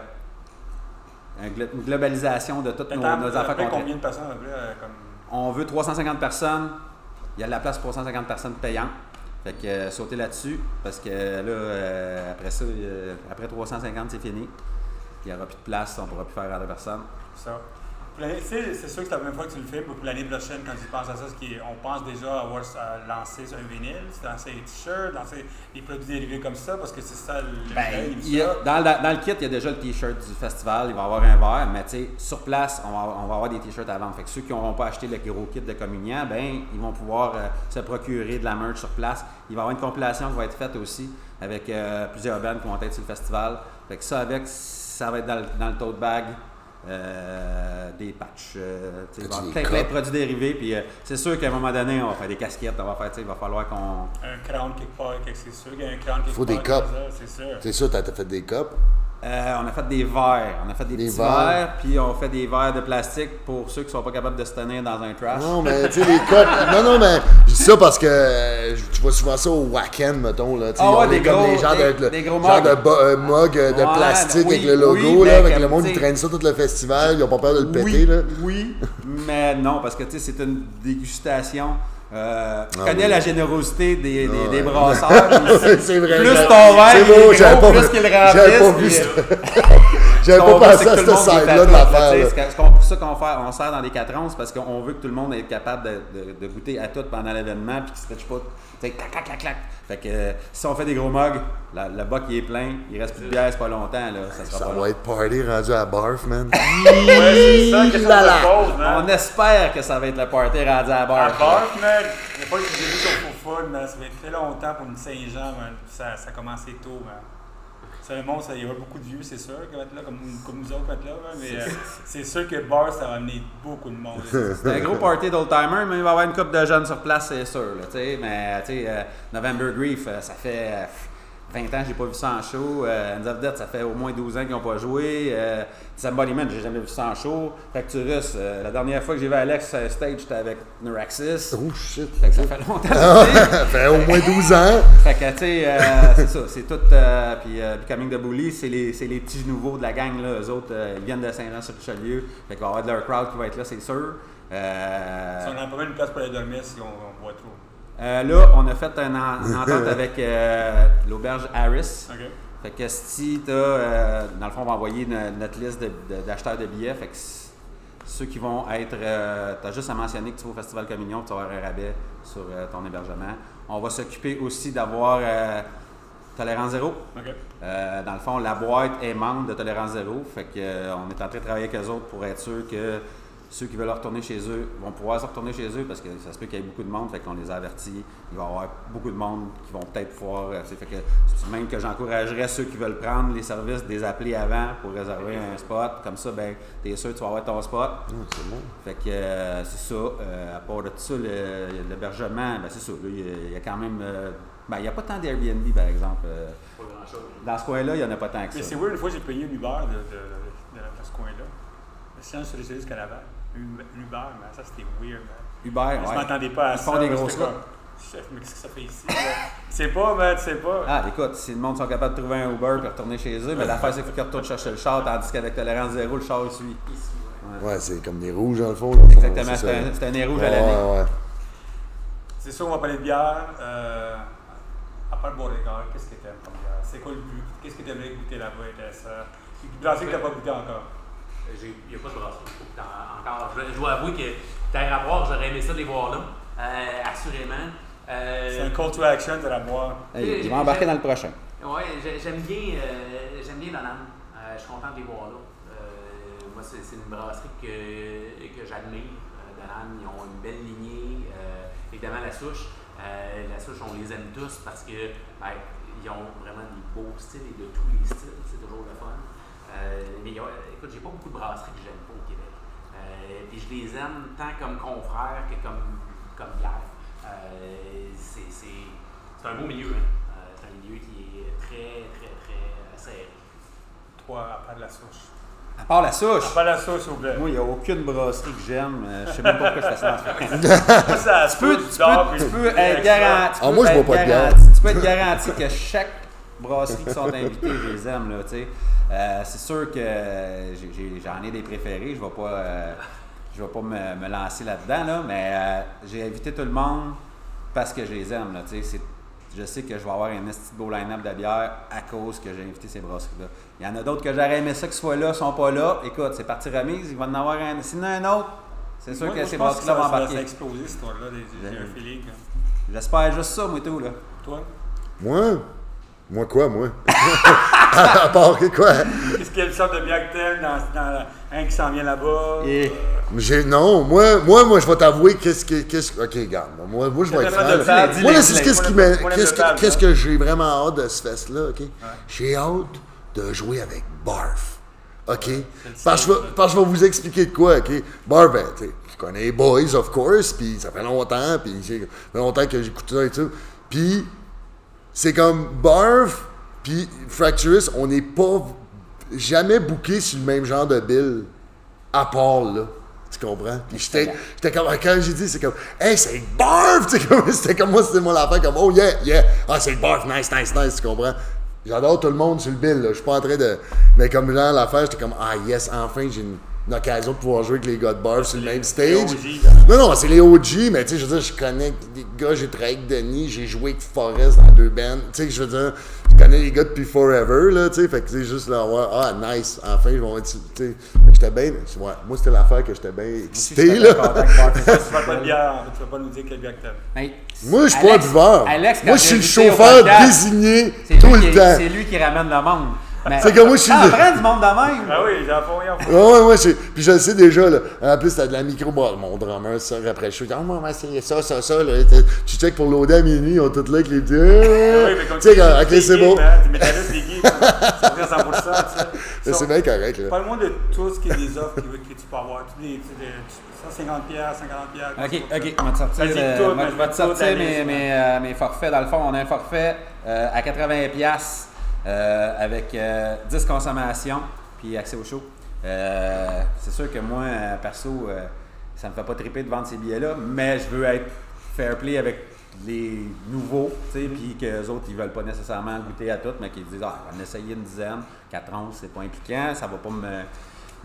Speaker 3: une globalisation de toutes nos, affaires
Speaker 2: combien de personnes, peu près, euh, comme.
Speaker 3: On veut 350 personnes. Il y a de la place pour 350 personnes payantes. Fait que euh, sautez là-dessus, parce que là, euh, après ça, après 350, c'est fini. Il n'y aura plus de place, on ne pourra plus faire à la personne.
Speaker 2: Ça. C'est sûr que c'est la première fois que tu le fais. Pour l'année prochaine, quand tu penses à ça, qui on pense déjà avoir à lancer sur un vinyle, lancer des t-shirts, lancer des produits dérivés comme ça, parce que c'est ça le
Speaker 3: Ben,
Speaker 2: il
Speaker 3: il y a- dans, le- dans le kit, il y a déjà le t-shirt du festival, il va y avoir un verre, mais tu sais, sur place, on va, on va avoir des t-shirts à vendre. Fait que ceux qui n'auront pas acheté le gros kit de communion, ben, ils vont pouvoir euh, se procurer de la merch sur place. Il va y avoir une compilation qui va être faite aussi avec euh, plusieurs bands qui vont être sur le festival. Fait que ça, avec, ça va être dans le, dans le tote bag. Euh, des patchs, euh, tu il
Speaker 5: Des
Speaker 3: plein, plein de produits dérivés. Puis euh, c'est sûr qu'à un moment donné, on va faire des casquettes, on va faire, tu sais, il va falloir qu'on.
Speaker 2: Un crown quelque part, c'est sûr qu'il y a un crown quelque
Speaker 5: Faut
Speaker 2: part.
Speaker 5: des cups.
Speaker 2: ça, C'est sûr.
Speaker 5: C'est ça, t'as t'as fait des copes.
Speaker 3: Euh, on a fait des verres. On a fait des,
Speaker 5: Des
Speaker 3: petits
Speaker 5: verres.
Speaker 3: verres, puis on fait des verres de plastique pour ceux qui sont pas capables de se tenir dans un trash.
Speaker 5: Non, mais tu sais, les copes. Non, non, mais je dis ça parce que euh, tu vois souvent ça au Wacken, mettons. Là,
Speaker 3: Ah ouais, des
Speaker 5: comme
Speaker 3: gros-
Speaker 5: les genres
Speaker 3: des-
Speaker 5: de,
Speaker 3: des gros
Speaker 5: genre
Speaker 3: mugs.
Speaker 5: de euh, mug euh, de
Speaker 3: Ouais,
Speaker 5: plastique
Speaker 3: oui,
Speaker 5: avec le logo,
Speaker 3: oui,
Speaker 5: là, avec le monde qui traîne ça tout le festival. Ils ont pas peur de le péter,
Speaker 3: oui,
Speaker 5: là.
Speaker 3: oui, mais non, parce que tu sais, c'est une dégustation. Euh, tu
Speaker 5: Ah
Speaker 3: connais
Speaker 5: oui.
Speaker 3: la générosité des, des,
Speaker 5: Ah
Speaker 3: des brasseurs. puis
Speaker 5: c'est vrai.
Speaker 3: plus ton verre
Speaker 5: beau,
Speaker 3: gros, plus qu'il le
Speaker 5: J'avais pas ça. pas pensé
Speaker 3: c'est que
Speaker 5: à
Speaker 3: tout le
Speaker 5: cette side-là de l'affaire.
Speaker 3: c'est ce qu'on- pour ça qu'on fait- on sert dans les 4 onces parce qu'on veut que tout le monde être capable de, de- de goûter à tout pendant l'événement puis qu'il se stretch pas. Clac, clac, clac, clac. Fait que euh, si on fait des gros mugs, la- le bac il est plein, il reste plus de bière, c'est pas longtemps, là. Ça sera
Speaker 5: Ça
Speaker 3: pas long.
Speaker 5: va être party rendu à barf, man.
Speaker 2: Ouais, c'est ça,
Speaker 5: Là, là.
Speaker 2: de pause, man.
Speaker 3: On espère que ça va être le party rendu à la
Speaker 2: À. Barth, man, les fois que j'ai vu sur Food, man, ça fait très longtemps pour une Saint-Jean, man. Ça, ça a commencé tôt, man. Ça, y aura beaucoup de vieux, c'est sûr, qui vont être là, comme, comme nous autres, qui vont être là, mais euh, c'est sûr que Bar, ça va amener beaucoup de monde.
Speaker 3: C'est un gros party d'old-timer, mais il va y avoir une couple de jeunes sur place, c'est sûr. Là, tu sais. mais tu sais, euh, November Grief, euh, ça fait euh, 20 ans j'ai pas vu ça en show. Euh, End of Death, ça fait au moins 12 ans qu'ils n'ont pas joué. Euh, Disembodiment, j'ai jamais vu ça en show. Fracturus, euh, la dernière fois que j'ai vu Alex stage, j'étais avec Neuraxis.
Speaker 5: Oh shit.
Speaker 3: Fait que ça fait longtemps.
Speaker 5: Ça fait au moins 12 ans.
Speaker 3: Fait que, tu sais, euh, c'est ça, c'est tout. euh, puis, euh, Becoming the Bully, c'est les, c'est les petits nouveaux de la gang, là. Eux autres, euh, ils viennent de Saint-Jean-sur-Richelieu. Fait qu'il va y avoir de leur crowd qui va être là, c'est sûr. Euh,
Speaker 2: Si on a pas une place pour aller dormir si on, on boit trop.
Speaker 3: Euh, là, on a fait une, en- une entente avec euh, l'auberge Harris.
Speaker 2: OK?
Speaker 3: Fait que si tu as, dans le fond, on va envoyer no- notre liste de- de- d'acheteurs de, billets. Fait que ceux qui vont être. tu as juste à mentionner que tu vas au Festival Communion vas avoir un rabais sur euh, ton hébergement. On va s'occuper aussi d'avoir euh, Tolérance Zéro. Euh, dans le fond, la boîte est membre de Tolérance Zéro. Fait que, euh, on est en train de travailler avec eux autres pour être sûr que Ceux qui veulent retourner chez eux vont pouvoir se retourner chez eux parce que ça se peut qu'il y ait beaucoup de monde, fait qu'on les a avertis. Il va y avoir beaucoup de monde qui vont peut-être pouvoir. euh, tu Fait que même que j'encouragerais ceux qui veulent prendre les services des appeler avant pour réserver un spot. Comme ça, ben, t'es sûr que tu vas avoir ton spot.
Speaker 5: c'est bon.
Speaker 3: Fait que euh, c'est ça. Euh, à part de tout ça, l'hébergement, ben, c'est ça. là, Il y, a- il y a quand même. euh, ben, il n'y a pas tant d'Airbnb, par exemple. Euh,
Speaker 4: Pas grand-chose.
Speaker 3: dans ce coin-là, il n'y en a pas tant que
Speaker 2: Mais
Speaker 3: ça.
Speaker 2: c'est weird, une fois j'ai payé un Uber de, de, de, de- de ce coin-là. Le silence sur les services Canada. Uber, mais ça c'était weird, man.
Speaker 3: Uber,
Speaker 2: Je
Speaker 3: ouais.
Speaker 2: m'attendais pas à
Speaker 3: Ils
Speaker 2: ça.
Speaker 3: font des grosses routes.
Speaker 2: Chef, mais qu'est-ce que ça fait ici? Tu sais pas, man, tu sais pas.
Speaker 3: Ah, écoute, si le monde sont capables de trouver un Uber et retourner chez eux, mais l'affaire, c'est qu'il faut qu'ils retournent chercher le char, tandis qu'avec tolérance zéro, le char, il suit.
Speaker 4: Ici, ouais.
Speaker 5: Ouais, c'est comme des rouges dans le fond.
Speaker 3: Exactement, c'est un, nez rouge à l'année.
Speaker 5: ouais.
Speaker 2: C'est sûr, on va parler de bière. Euh, à part le Beauregard, qu'est-ce que t'aimes comme bière? C'est quoi le but? Qu'est-ce que t'aimerais goûter là-bas intéressant? Brasserie que t'as pas goûté encore.
Speaker 4: Euh, Il n'y a pas de brasserie. Faut que t'en- encore. Je, je dois avouer que terre à boire, j'aurais aimé ça de les voir là. Euh, assurément. Euh,
Speaker 2: C'est un call to action de la boire.
Speaker 3: Hey, il va embarquer dans le prochain.
Speaker 4: Ouais, j'ai- j'aime bien, euh, j'aime bien. Euh, je suis content de les voir là. Euh, moi, c'est une brasserie que, que j'admire. Euh, Donan, ils ont une belle lignée. Euh, évidemment, la souche. Euh, la souche, on les aime tous parce que ben, ils ont vraiment des beaux styles et de tous les styles. C'est toujours le fun. Euh, mais ils ont- écoute, j'ai pas beaucoup de brasseries que j'aime pas au Québec. Euh, puis je les aime tant comme confrères que comme, comme bière. Euh, c'est c'est- c'est un beau milieu. Hein? Euh, c'est un milieu qui est très, très, très euh, serré.
Speaker 2: Toi, à part de la souche.
Speaker 3: À part la souche,
Speaker 2: À part la souche, s'il vous plaît.
Speaker 3: moi, il n'y a aucune brasserie que j'aime. Euh, Je sais même pas pourquoi je fais ça. en Tu peux, tu peux, tu peux être garanti.
Speaker 5: Ah, moi, je bois pas de bière.
Speaker 3: Tu peux être garanti que chaque brasserie qui sont invitées, je les aime. Là, tu sais. Euh, c'est sûr que j'en ai des préférés. Je ne vais pas, euh, je vais pas me, me lancer là-dedans, là, mais euh, j'ai invité tout le monde parce que je les aime. Là, tu sais. C'est- je sais que je vais avoir un esti de beau line-up de bière à cause que j'ai invité ces brasseries-là. Il y en a d'autres que j'aurais aimé ça qu'ils soient là, ne sont pas là. Écoute, c'est parti remise, il va en avoir un. S'il y en a un autre, c'est sûr
Speaker 2: Moi,
Speaker 3: que
Speaker 2: moi,
Speaker 3: ces brasseries-là vont
Speaker 2: ça, ça
Speaker 3: embarquer.
Speaker 2: explosé, cette histoire-là. J'ai j'ai un feeling. hein.
Speaker 3: J'espère juste ça, moi, tout, là.
Speaker 2: Toi,
Speaker 5: Moi? Moi quoi, moi? à part que quoi?
Speaker 2: qu'est-ce qu'il y a le sorte de que t'aimes dans, dans la- un qui s'en vient là-bas?
Speaker 5: J'ai, non, moi, moi, moi, je vais t'avouer qu'est-ce que, qu'est-ce ok, regarde, moi, moi, je vais
Speaker 2: C'est
Speaker 5: être franc.
Speaker 2: de
Speaker 5: là. Moi, là, c'est qu'est-ce qui m'a- qu'est-ce
Speaker 2: de
Speaker 5: que, qu'est-ce que j'ai vraiment hâte de ce fest-là, ok? J'ai hâte de jouer avec Barf, ok? Parce que, je vais- parce que je vais vous expliquer de quoi, ok? Barf, ben, tu sais, je connais les boys, of course, puis ça fait longtemps, puis ça fait longtemps que j'écoute ça et tout. Puis, c'est comme Barf puis Fracturous, on n'est pas jamais booké sur le même genre de bill, à part là. Tu comprends? Puis j'étais j'étais comme, quand j'ai dit, c'est comme, hey, c'est le Barf! C'était comme moi, c'était mon affaire, comme, oh yeah, yeah, ah, c'est le Barf, nice, nice, nice, tu comprends? J'adore tout le monde sur le bill, là. Je suis pas en train de. Mais comme genre, l'affaire, j'étais comme, ah yes, enfin, j'ai une, une occasion de pouvoir jouer avec les gars de Barf sur le même stage. Non, non, c'est les OG, mais tu sais, je veux dire, je connais des gars, j'ai travaillé avec Denis, j'ai joué avec Forrest dans deux bands. Tu sais, je veux dire, je connais les gars depuis forever, là, tu sais, fait que c'est juste là, ouais, ah, nice, enfin, ils vont être, tu sais, Fait que j'étais bien, ouais, moi, c'était l'affaire que j'étais bien excité, là.
Speaker 2: Tu parles pas de bière, en fait, tu vas pas nous dire quelle bière que t'aimes.
Speaker 3: Hey,
Speaker 5: Moi, je suis pas un buveur. Moi, je suis le chauffeur désigné
Speaker 3: c'est
Speaker 5: tout le temps.
Speaker 3: C'est lui qui ramène le monde. Mais-
Speaker 5: C'est comme moi, je suis
Speaker 3: Ah, prends du monde de même.
Speaker 2: Ah oui, j'en fais rien.
Speaker 5: Ouais, ouais, ouais, puis je le sais déjà, là. En plus, t'as de la micro, bon, mon drummer, ça, après le show, il dit, ah, moi, c'est ça, ça, ça, là. Tu check pour loader à minuit, ils ont tout là avec les petits,
Speaker 2: Ah Oui, mais comme
Speaker 5: tu sais, ok, c'est
Speaker 2: gay,
Speaker 5: bon.
Speaker 2: man, T'es métalliste, t'es gay. C'est vrai, 100%, tu sais.
Speaker 5: C'est bien correct, là.
Speaker 2: Parle-moi de tout ce qui est des offres que, que tu peux avoir. Tous les, tu sais, des 150 pièces, 50 pièces.
Speaker 3: Ok, ok, on va te sortir,
Speaker 2: Vas-y,
Speaker 3: euh,
Speaker 2: tout,
Speaker 3: moi, je
Speaker 2: vas-y,
Speaker 3: vais te sortir mes, mes, euh, mes forfaits. Dans le fond, on a un forfait euh, à 80$ piastres, euh, avec euh, 10 consommations puis accès au show. Euh, c'est sûr que moi, euh, perso, euh, ça me fait pas triper de vendre ces billets-là, mais je veux être fair play avec les nouveaux, puis que les autres, ils veulent pas nécessairement goûter à tout, mais qu'ils disent, ah, on va essayer une dizaine, 4 onces, c'est pas impliquant, ça va pas me...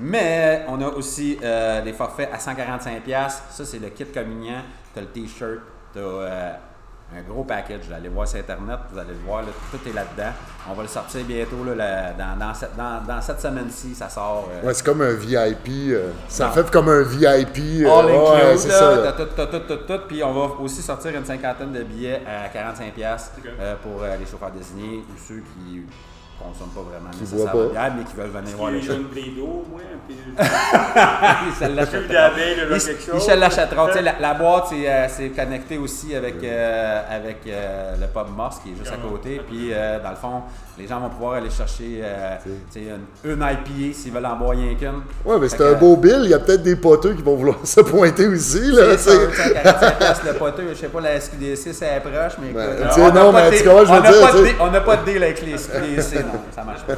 Speaker 3: Mais on a aussi euh, des forfaits à 145$. Ça, c'est le kit communiant. Tu as le t-shirt, tu as un gros package. Vous allez voir sur Internet, vous allez le voir, là, tout est là-dedans. On va le sortir bientôt, là, la- dans, dans cette, dans, dans cette semaine-ci, ça sort. euh,
Speaker 5: Ouais, c'est comme un VIP. euh, ça
Speaker 3: Non.
Speaker 5: fait comme un VIP. euh,
Speaker 3: All
Speaker 5: ouais,
Speaker 3: include,
Speaker 5: c'est
Speaker 3: là,
Speaker 5: ça.
Speaker 3: tout, tout, tout, tout. Puis on va aussi sortir une cinquantaine de billets à 45$
Speaker 2: Ok.
Speaker 3: euh, pour euh, les chauffeurs désignés ou ceux qui consomment pas vraiment
Speaker 5: Qui
Speaker 3: nécessairement de
Speaker 5: pas.
Speaker 3: bière, mais qui veulent venir voir le
Speaker 2: Il y
Speaker 3: show.
Speaker 2: a une blé d'eau, moi, puis
Speaker 3: Ils se l'achèteront. Ils- Ils se l'achèteront. La, la boîte, c'est euh, c'est connecté aussi avec, euh, avec euh, le pub Moss qui est juste à côté. Puis, euh, dans le fond, les gens vont pouvoir aller chercher euh, une, une IPA s'ils veulent en boire rien qu'une.
Speaker 5: Ouais, mais c'est un beau bill. Il y a peut-être des poteux qui vont vouloir se pointer aussi. Là,
Speaker 3: C'est
Speaker 5: tu sais.
Speaker 3: ça, tu sais, à 45 piastres le poteux, je sais pas, la SQDC, c'est approche, mais
Speaker 5: Ben,
Speaker 3: écoute,
Speaker 5: non,
Speaker 3: pas
Speaker 5: mais
Speaker 3: de
Speaker 5: tu comprends, je veux
Speaker 3: on n'a
Speaker 5: dire,
Speaker 3: On n'a pas de deal avec les SQDC, non, ça marche pas.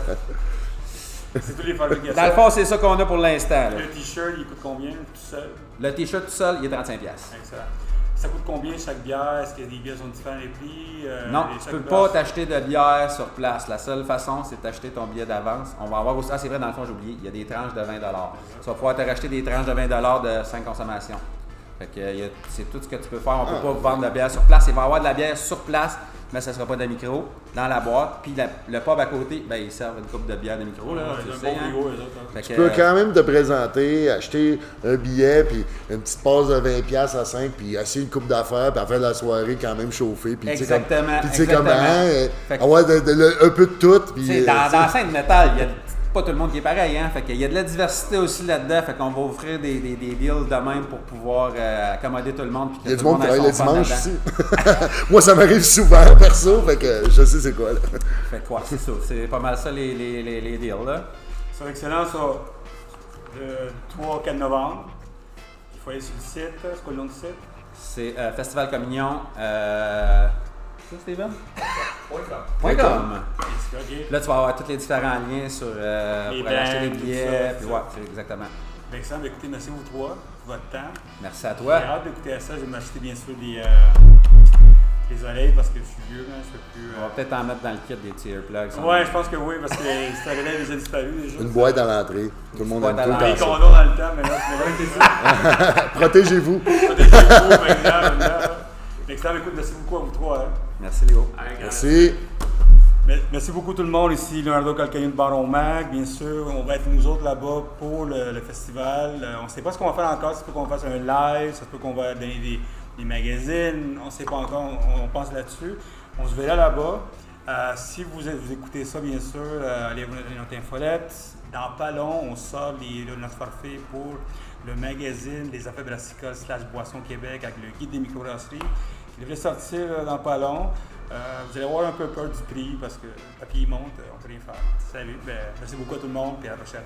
Speaker 2: C'est tous les fabrications.
Speaker 3: Dans le fond, c'est ça qu'on a pour l'instant.
Speaker 2: Le t-shirt, il coûte combien tout seul?
Speaker 3: Le t-shirt tout seul, il est 35 piastres.
Speaker 2: Excellent. Ça coûte combien chaque bière? Est-ce que les bières sont différentes les prix? Euh,
Speaker 3: Non, tu peux pas t'acheter de bière sur place. La seule façon, c'est d'acheter ton billet d'avance. On va avoir aussi. Ah, c'est vrai, dans le fond, j'ai oublié. Il y a des tranches de 20 Tu vas pouvoir te racheter des tranches de 20 de 5 consommations. Fait que euh, c'est tout ce que tu peux faire. On peut
Speaker 2: Ah.
Speaker 3: pas vendre de la bière sur place. Il va y avoir de la bière sur place, mais ça sera pas de micro dans la boîte. Puis la- le pub à côté, ben, ils servent une coupe de bière de micro. Là,
Speaker 2: Ouais,
Speaker 3: tu sais,
Speaker 2: bon
Speaker 3: hein.
Speaker 2: hein.
Speaker 3: Que,
Speaker 5: peux
Speaker 3: euh,
Speaker 5: quand même te présenter, acheter un billet, puis une petite passe de 20$ à 5, puis essayer une coupe d'affaires, puis à la de soirée, quand même chauffer. Puis, tu sais, comme-
Speaker 3: Exactement,
Speaker 5: Puis tu sais, comme,
Speaker 3: exactement.
Speaker 5: hein, euh, avoir de- de- le- un peu de tout. Puis,
Speaker 3: sais,
Speaker 5: euh,
Speaker 3: dans, dans la scène métal, il y a pas tout le monde qui est pareil, hein? Fait qu'il y a de la diversité aussi là-dedans. Fait qu'on va offrir des, des, des deals de même pour pouvoir euh, accommoder tout le monde.
Speaker 5: Il y a
Speaker 3: tout
Speaker 5: du
Speaker 3: le
Speaker 5: monde qui travaille le dimanche ici. Moi, ça m'arrive souvent, perso, fait que je sais c'est quoi. Là.
Speaker 3: Fait quoi, c'est ça. C'est pas mal ça les, les, les, les deals, là.
Speaker 2: C'est excellent, ça. Le 3 au 4 novembre. Il faut aller sur le site. C'est quoi le nom du site?
Speaker 3: C'est euh, Festival Communion. Euh... C'est ça, Steven? Point com. Là, tu vas avoir tous les différents liens sur, euh,
Speaker 2: Les
Speaker 3: pour aller acheter les
Speaker 2: tout
Speaker 3: billets.
Speaker 2: ça,
Speaker 3: Puis ouais, c'est exactement.
Speaker 2: Ben, écoutez, merci vous trois pour votre temps.
Speaker 3: Merci à
Speaker 2: J'ai
Speaker 3: toi.
Speaker 2: hâte d'écouter ça. Je vais m'acheter bien sûr des, euh, des oreilles parce que je suis vieux. Hein, je peux plus.
Speaker 3: On va
Speaker 2: euh,
Speaker 3: peut-être en mettre dans le kit des tier plugs.
Speaker 2: Ouais, je pense que oui, parce que cette relève déjà disparu déjà.
Speaker 5: Une boîte à l'entrée. Tout le monde aime tout
Speaker 3: à
Speaker 5: le
Speaker 2: Les
Speaker 5: temps
Speaker 2: condoms dans le temps, mais là, c'est vrai que
Speaker 5: Protégez-vous.
Speaker 2: c'est ça. maintenant, maintenant. Excellent. Écoute, merci beaucoup à vous trois. hein.
Speaker 3: Merci Léo.
Speaker 5: Merci.
Speaker 2: Merci beaucoup tout le monde ici, Leonardo Calcagneux de Baron Mag. Bien sûr, on va être nous autres là-bas pour le, le festival. Euh, on ne sait pas ce qu'on va faire encore. Ça se peut qu'on fasse un live, ça se peut qu'on va donner des, des magazines. On ne sait pas encore, on, on pense là-dessus. On se verra là-bas. Euh, si vous, vous écoutez ça, bien sûr, euh, allez voir notre infolette. Dans pas long, on sort les- le- notre forfait pour le magazine des affaires brassicoles slash boissons Québec avec le guide des microbrasseries qui devrait sortir dans pas long. Euh, vous allez avoir un peu peur du prix parce que le papier monte, on peut rien faire. Salut, ben, merci beaucoup à tout le monde et à la prochaine.